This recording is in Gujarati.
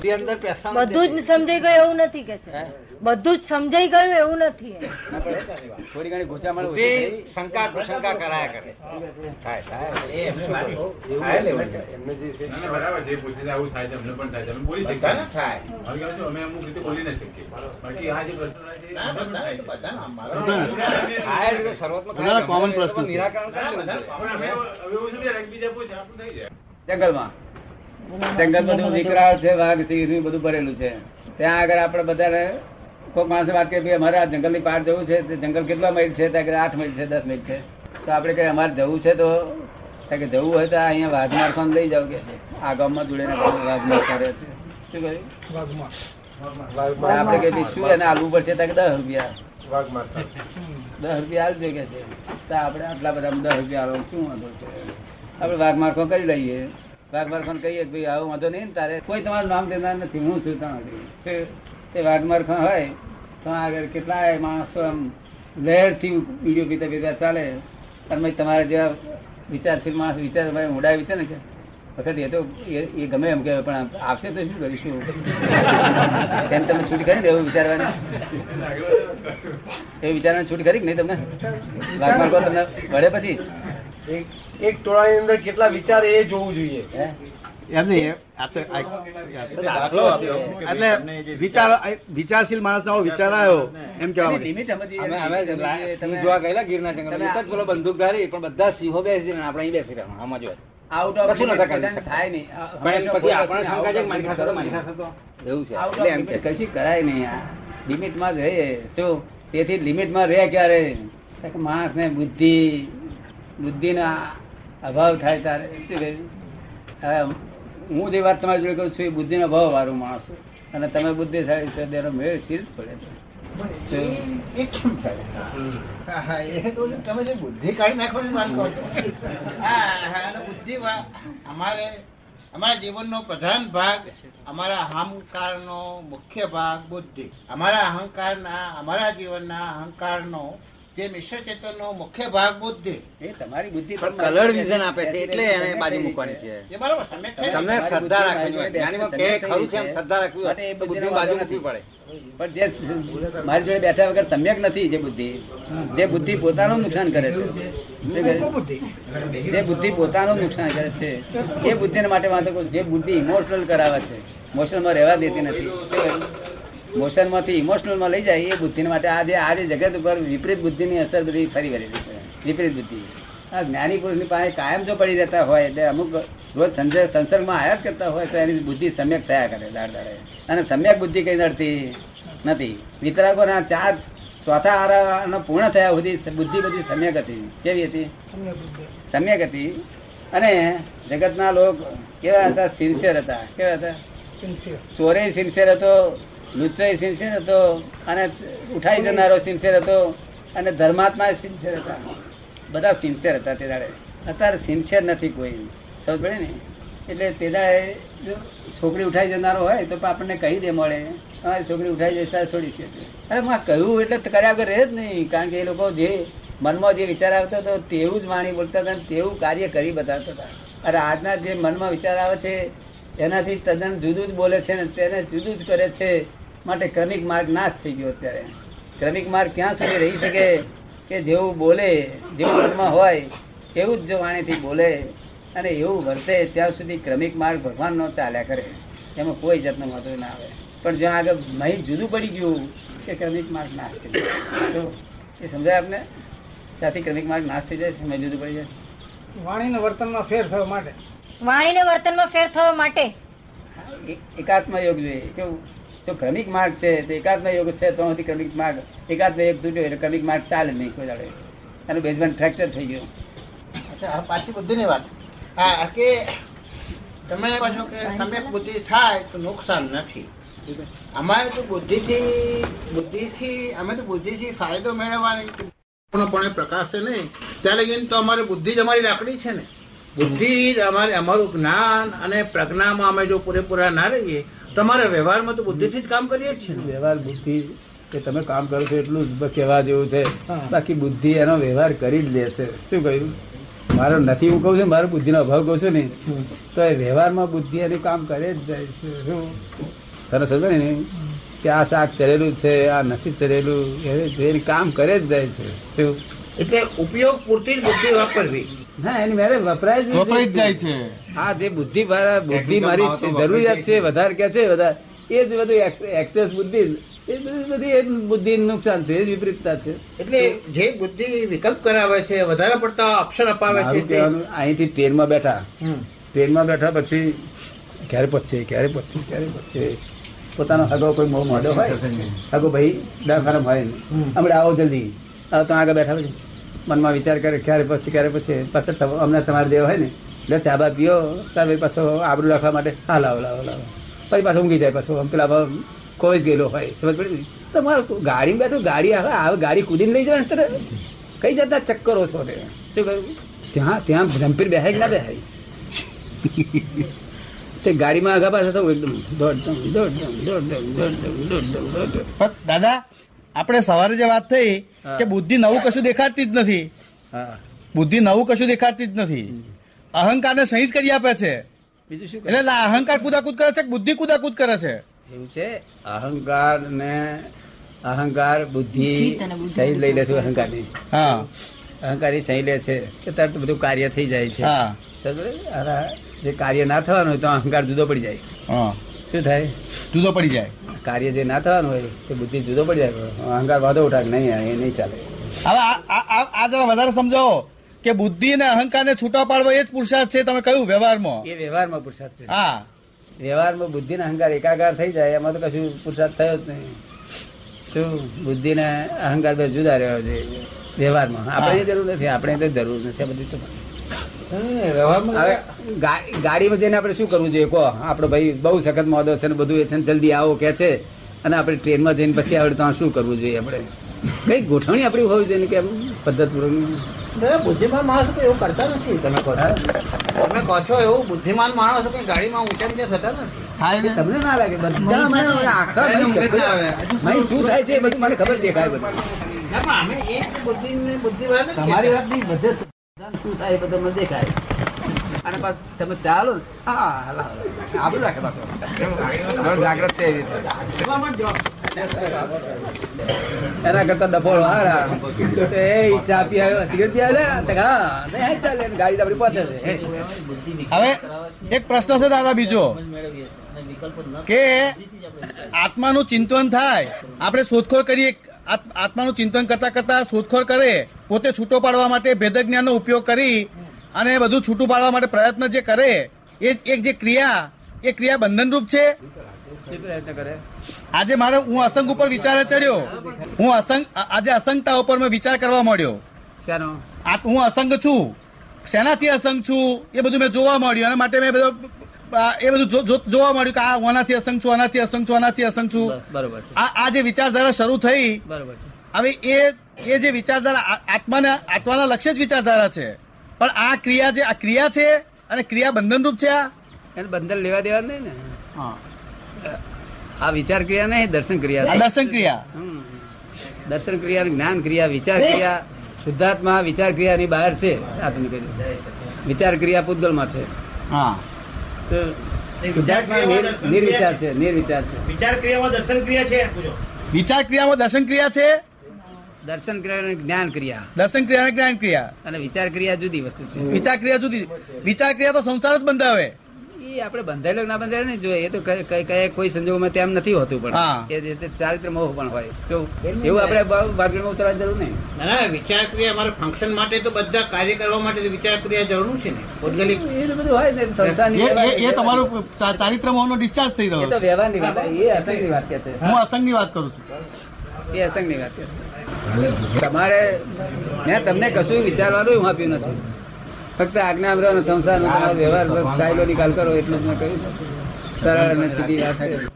બુદ્ધિ અંદર પેસા બધું જ સમજાઈ ગયું એવું નથી કે છે. બધું જ સમજાઈ ગયું એવું નથી. થોડી ઘણી ઓછી શંકા કુશંકા કરાયા કરે. થાય થાય. એમને બરાબર પૂછે છે, આવું થાય છે અમને પણ થાય છે. અમે બોલી થાય. અમે અમુક રીતે બોલી શકીએ. બાકી આ જે પ્રશ્નો પ્રશ્ન નિરાકરણ જંગલમાં. જંગલ બધું વિકરાળ છે વાઘ સિંહ બધું ભરેલું છે. ત્યાં આગળ આપણે બધાને કોઈ માણસે વાત કે અમારે આ જંગલની પાર જવું છે તે જંગલ કેટલા માઇલ છે? ત્યાં આઠ માઇલ છે દસ માઇલ છે. તો આપણે કહીએ અમારે જવું છે તો કે જવું હોય તો અહીંયા વાઘ ખાન લઈ જાવ કે છે. આ ગામમાં જોડે વાઘ મારખા છે. શું કહ્યું? આપણે કહીએ શું એને આલવું પડશે? ત્યાં દસ રૂપિયા. દસ રૂપિયા આલજો કે છે. તો આપણે આટલા બધા દસ રૂપિયા આલો શું વાંધો છે? આપણે વાઘ મારખો કરી લઈએ. વાઘ મારખો કહીએ ભાઈ, આવું વાંધો નહીં ને તારે. કોઈ તમારું નામ દેનાર નથી, હું છું આગળ. તે- તે વાઘ હોય તો આગળ કેટલાય માણસો આમ લહેરથી વીડિયો પીતા પીતા ચાલે. અને તમારા જેવા વિચારશીલ માણસ વિચાર ઉડાવી છે ને કે? વખત એ તો એ ગમે એમ કે પણ આપશે તો શું કરીશું? તેમ તમે છૂટ કરી ને એવું વિચારવાની? એ વિચારવાની છૂટ કરી નહીં તમને? વાઘ માર્ગો તમને વળે પછી? એક એક ટોળાની અંદર કેટલા વિચાર એ જોવું જોઈએ. તો. એટલે વિચાર વિચારશીલ માણસ નો વિચાર આવ્યો એમ કેવા તમે જોવા ગયેલા ગીરના જંગલ એક જ પેલો બંદૂકધારી પણ બધા સિંહો બેસી આપણે અહીં બેસી રહ્યા. આમાં જોવા. Out of કશું નતા કરી limit થાય નહીં. આ પણ હંમેશા પછી કોઈ શંકા છે કે out of મારી ખાતે મારી limit એવું છે. એટલે એમ કે કશી કરાય નહીં આ. લિમિટમાં જ રહીએ. શું તેથી લિમિટમાં રહે ક્યારે? માણસ ને બુદ્ધિ બુદ્ધિનો અભાવ થાય? હવે હું જે વાત તમારી જોડે કરું છું, એ બુદ્ધિનો અભાવ વાળું માણસ અને તમે બુદ્ધિશાળી છો તેનો મેળ સીધ પડે? અમારા જીવનનો પ્રધાન ભાગ, અમારા અહંકારનો મુખ્ય ભાગ બુદ્ધિ. અમારા અહંકારના, અમારા જીવનના અહંકારનો જે મિશ્ર ચેતનનો મુખ્ય ભાગ બુદ્ધિ. એ તમારી બુદ્ધિ કલર વિઝન આપે છે એટલે એને બાજુ મૂકવાની છે. એ બરાબર તમને શ્રદ્ધા રાખવી જોઈએ. જ્ઞાનીમાં કે ખરું છે એમ શ્રદ્ધા રાખવી એ બુદ્ધિ બાજુ મૂકવી પડે. પણ જે મારી જોડે બેઠા વગર સમ્યક નથી જે બુદ્ધિ જે બુદ્ધિ પોતાનું નુકસાન કરે છે. શું જે બુદ્ધિ પોતાનું નુકસાન કરે છે એ બુદ્ધિને માટે વાંધો જે બુદ્ધિ ઇમોશનલ કરાવે છે ઇમોશનલમાં રહેવા દેતી નથી. મોશનમાંથી ઇમોશનલમાં લઈ જાય એ બુદ્ધિ માટે આજે આજે જગત ઉપર વિપરીત બુદ્ધિની અસર બધી ફરી વળી છે. વિપરીત બુદ્ધિ. આ જ્ઞાની પુરુષની પાસે કાયમ જો પડી રહેતા હોય એટલે અમુક રોજ સંજય સંસર્ગમાં આયા જ કરતા હોય તો એની બુદ્ધિ સમ્યક થયા કરે દાડ દાડે. અને સમ્યક બુદ્ધિ કઈ નડતી નથી. વિતરાગોના ચાર ચોથા આરા પૂર્ણ થયા સુધી બુદ્ધિ બધી સમ્યક હતી. કેવી હતી? સમ્યક હતી. અને જગતના લોકો કેવા હતા? સિન્સિયર હતા. કેવા હતા? ચોરે સિન્સિયર હતો. લુચ્ચો સિન્સિયર હતો અને ઉઠાઈ જનારો સિન્સિયર હતો અને ધર્માત્મા સિન્સિયર હતા. બધા સિન્સિયર હતા તે દાડે. અત્યારે સિન્સિયર નથી કોઈ. સમજ પડે ને? એટલે તે દાડે જો છોકરી ઉઠાઈ જનારો હોય તો આપણને કહી દે મળે. તમારી છોકરી ઉઠાઈ ત્યારે છોડી છે. અરે માં કહ્યું એટલે કર્યા વગર રહે જ નહીં. કારણ કે એ લોકો જે મનમાં જે વિચાર આવતો હતો તેવું જ વાણી બોલતા હતા તેવું કાર્ય કરી બતાવતા હતા. અરે આજના જે મનમાં વિચાર આવે છે, એનાથી તદ્દન જુદું જ બોલે છે ને તેને જુદું જ કરે છે. માટે ક્રમિક માર્ગ નાશ થઈ ગયો અત્યારે. ક્રમિક માર્ગ ક્યાં સુધી રહી શકે કે જેવું બોલે જેવું મનમાં હોય એવું જ જો વાણીથી બોલે અને એવું વર્તે ત્યાં સુધી ક્રમિક માર્ગ ભગવાનનો ચાલ્યા કરે. એમાં કોઈ જાતનો વાંધો ના આવે. પણ જ્યાં આગળ મહી જુદું પડી ગયું કે ક્રમિક માર્ગ નાશ થઈ જાય તો એ સમજાય આપને? ત્યાંથી ક્રમિક માર્ગ નાશ થઈ જાય છે મહી જુદું પડી જાય. વાણીને વર્તનમાં ફેર થવા માટે. વાણીને વર્તનમાં ફેર થવા માટે. એકાત્મ યોગ જોઈએ. કેવું? જો ક્રમિક માર્ગ છે, તો એકાત્મ યોગ છે, તો ક્રમિક માર્ગ. એકાત્મ યોગ તૂટ્યો એટલે ક્રમિક માર્ગ ચાલે નહીં કોઈ દાડે. એનું બેઝમેન્ટ ફ્રેક્ચર થઈ ગયું. અચ્છા પાછી બુદ્ધિની વાત. હા કે તમે કહો કે તમે બુદ્ધિ થાય તો નુકસાન નથી. અમારે તો બુદ્ધિથી બુદ્ધિથી અમે તો બુદ્ધિથી ફાયદો મેળવવાની પૂર્ણપણે પ્રકાશે નહીં. ત્યારે લગીને તો અમારી બુદ્ધિ જ અમારી લાકડી છે ને. બુદ્ધિ અમારી, અમારું જ્ઞાન અને પ્રજ્ઞામાં અમે જો પૂરેપૂરા ના રહીએ તો અમારા વ્યવહારમાં તો બુદ્ધિથી જ કામ કરીએ જ છે વ્યવહાર બુદ્ધિ કે તમે કામ કરો છો એટલું જ કહેવા જેવું છે. બાકી બુદ્ધિ એનો વ્યવહાર કરી જ લે છે. શું કહ્યું? મારો નથી હું કઉ છું મારો બુદ્ધિનો અભાવ કઉ છું ને. તો એ વ્યવહારમાં બુદ્ધિ એનું કામ કરે જ જાય છે. શું? તને સમજે ને? કે આ શાક ચડેલું છે આ નથી ચડેલું એ કામ કરે જ જાય છે. શું? એટલે ઉપયોગ પૂરતી જ બુદ્ધિ વાપરવી. હા એની મેરે વપરાય જ નહીં. જ જાય છે. હા જે બુદ્ધિ મારા બુદ્ધિ મારી છે જરૂરિયાત છે વધારે કે છે વધારે. એ જ બધું એક્સેસ બુદ્ધિ એ બધી એ બુદ્ધિ નુકસાન છે એ વિપરીતતા છે. એટલે જે બુદ્ધિ વિકલ્પ કરાવે છે વધારે પડતા અક્ષર અપાવે છે અહીંથી ટ્રેનમાં બેઠા. ટ્રેનમાં બેઠા પછી ક્યારે પહોંચશે ક્યારે પહોંચશે ક્યારે પહોંચશે પોતાનો હગો કોઈ મોઢો હોય? હગો ભાઈ દવાખાના હોય. ને હમણાં આવો જલ્દી. આવો તો આગળ બેઠા પછી. મનમાં વિચાર કરે ક્યારે પછી ક્યારે પછી? તમ- અમને તમારે દેવ હોય ને એટલે ચા પીઓ ત્યારે પાછો આબરું રાખવા માટે હા લાવો લાવો લાવો. પછી પાછો ઊંઘી જાય પાછો. આમ પેલા કોઈ જ ગયેલો હોય, સમજ પડી ને? તમારે ગાડી બેઠું, ગાડી આવે આવે, ગાડી કૂદીને લઈ જાય ને કઈ જતા ચક્કરો છો રે શું કહ્યું ત્યાં ત્યાં જમ્પીર બેહાય ના બેહાય? તે ગાડીમાં આગા પાછા થવું એકદમ દોડધમ દોડધમ દોડધમ દોડધમ દોડધમ દોડધમ. દોડ દાદા આપણે સવારે જે વાત થઈ કે બુદ્ધિ નવું કશું દેખાડતી જ નથી. હા. બુદ્ધિ નવું કશું દેખાડતી જ નથી. અહંકારને સહી જ કરી આપે છે. બીજું શું એટલે લા- અહંકાર કુદાકુદ કરે છે કે બુદ્ધિ કુદાકુદ કરે છે? એવું છે અહંકાર ને અહંકાર બુદ્ધિ સહી લઈ લે છે અહંકારની. હા. અહંકારી સહી લે છે કે તરત બધું કાર્ય થઈ જાય છે. હા. સમજ્યો? અરે, જે કાર્ય ના થવાનું હોય તો અહંકાર જુદો પડી જાય. હા. શું થાય? જુદો પડી જાય. કાર્ય જે ના થવાનું હોય તે બુદ્ધિ જુદો પડી જાય. અહંકાર વાંધો ઉઠા નહીં એ નહીં ચાલે. હવે આ- જરા વધારે સમજાવો કે બુદ્ધિ અને અહંકારને છૂટા પાડવો એ જ પુરુષાર્થ છે તમે કહ્યું વ્યવહારમાં? એ વ્યવહારમાં પુરુષાર્થ છે. હા. વ્યવહારમાં બુદ્ધિ ને અહંકાર એકાકાર થઈ જાય એમાં તો કશું પુરુષાર્થ થયો જ નહીં. શું? બુદ્ધિ ને અહંકાર બે જુદા રહ્યો છે વ્યવહારમાં. આપણે જરૂર નથી આપણે જરૂર નથી આ બધી તો ગાડીમાં જઈને આપણે શું કરવું જોઈએ? કહો આપણો ભાઈ બહુ સખત મોદો છે ને બધું એ છે ને જલ્દી આવો કે છે. અને આપણે ટ્રેનમાં જઈને પછી આવડે તો શું કરવું જોઈએ આપણે? કઈ ગોઠવણી આપણી હોવી જોઈએ ને કે પદ્ધતપૂર્વક? બુદ્ધિમાન માણસો તો એવું કરતા નથી તમે કહો તમે કહો છો એવું બુદ્ધિમાન માણસો કઈ ગાડીમાં ઊંચા નીચે થતા નથી? તમને ના લાગે? બધા મને આખા શું થાય છે એ બધું મને ખબર દેખાય બધું. તમારી વાત નહીં બધે શું થાય એ બધું મને દેખાય. અને પાછું તમે ચાલો ને, હા આપણું રાખે પાછો. જાગ્રત છે એના કરતા ડફોળ હારા એ ચા પી આવ્યો સિગરેટ પી આવ્યો હા ચાલે ગાડી તો આપણી પહોંચે છે. હવે એક પ્રશ્ન છે દાદા બીજો. કે આત્માનું ચિંતન થાય. આપણે શોધખોળ કરીએ આત્માનું ચિંતન કરતા કરતા શોધખોળ કરે પોતે છૂટો પાડવા માટે ભેદક જ્ઞાનનો ઉપયોગ કરી અને બધું છૂટું પાડવા માટે પ્રયત્ન જે કરે એ એક જે ક્રિયા એ ક્રિયા બંધનરૂપ છે. આજે મારે હું અસંગ ઉપર વિચારે ચડ્યો. હું અસંગ આજે અસંગતા ઉપર મેં વિચાર કરવા માંડ્યો. આ હું અસંગ છું. શેનાથી અસંગ છું? એ બધું મેં જોવા મળ્યું અને માટે મેં બધો એ બધું જોવા મળ્યું કે આ આનાથી અસંગ છું આનાથી અસંગ છું આનાથી અસંગ છું. બરોબર છે. આ જે વિચારધારા શરૂ થઈ બરોબર છે. હવે એ એ જે વિચારધારા આત્માના આત્માના લક્ષ્ય જ વિચારધારા છે. પણ આ ક્રિયા જે આ ક્રિયા છે અને ક્રિયા બંધનરૂપ છે આ? એને બંધન લેવા દેવા નહીં ને? આ વિચાર ક્રિયા નહીં દર્શન ક્રિયા દર્શન ક્રિયા. દર્શન ક્રિયા જ્ઞાન ક્રિયા વિચાર ક્રિયા શુદ્ધાત્મા વિચાર ક્રિયાની બહાર છે વિચાર ક્રિયા પૂતગલમાં છે. હા. તો નિર્વિચાર છે નિર્વિચાર છે. વિચાર ક્રિયામાં દર્શન ક્રિયા છે વિચાર ક્રિયામાં દર્શન ક્રિયા છે? દર્શન ક્રિયા અને જ્ઞાન ક્રિયા. દર્શન ક્રિયા અને જ્ઞાન ક્રિયા. અને વિચાર ક્રિયા જુદી વસ્તુ છે. વિચાર ક્રિયા જુદી. વિચાર ક્રિયા તો સંસાર જ બંધાવે. આપણે બંધાયેલો ના બંધાયેલો નહીં જોઈએ. એ તો કઈ- કઈ કઈ- કોઈ સંજોગોમાં તેમ નથી હોતું પણ. એ રીતે ચારિત્ર મોહ પણ હોય? એવું આપણે બારગીમાં ઉતરવાની જરૂર નહીં. ના, ના, વિચાર ક્રિયા અમારે ફંક્શન માટે તો બધા કાર્ય કરવા માટે વિચાર ક્રિયા જરૂર છે ને. ભૌગોલિક એ તો બધું હોય ને. સંસારની એ- એ- એ તમારું ચારિત્ર મોહ નો ડિસ્ચાર્જ થઈ એ રહ્યો તો છે. વ્યવહારની વાત એ અસંગની વાત કે છે હું અસંગની વાત કરું છું. એ અસંગની વાત કે તમારે મેં તમને કશું વિચારવાનું હું આપ્યું નથી. ફક્ત આજ્ઞા સંસારનો તમારો વ્યવહાર કાયદો નિકાલ કરો, એટલું જ મેં કહ્યું. સરળ અને સીધી વાત છે.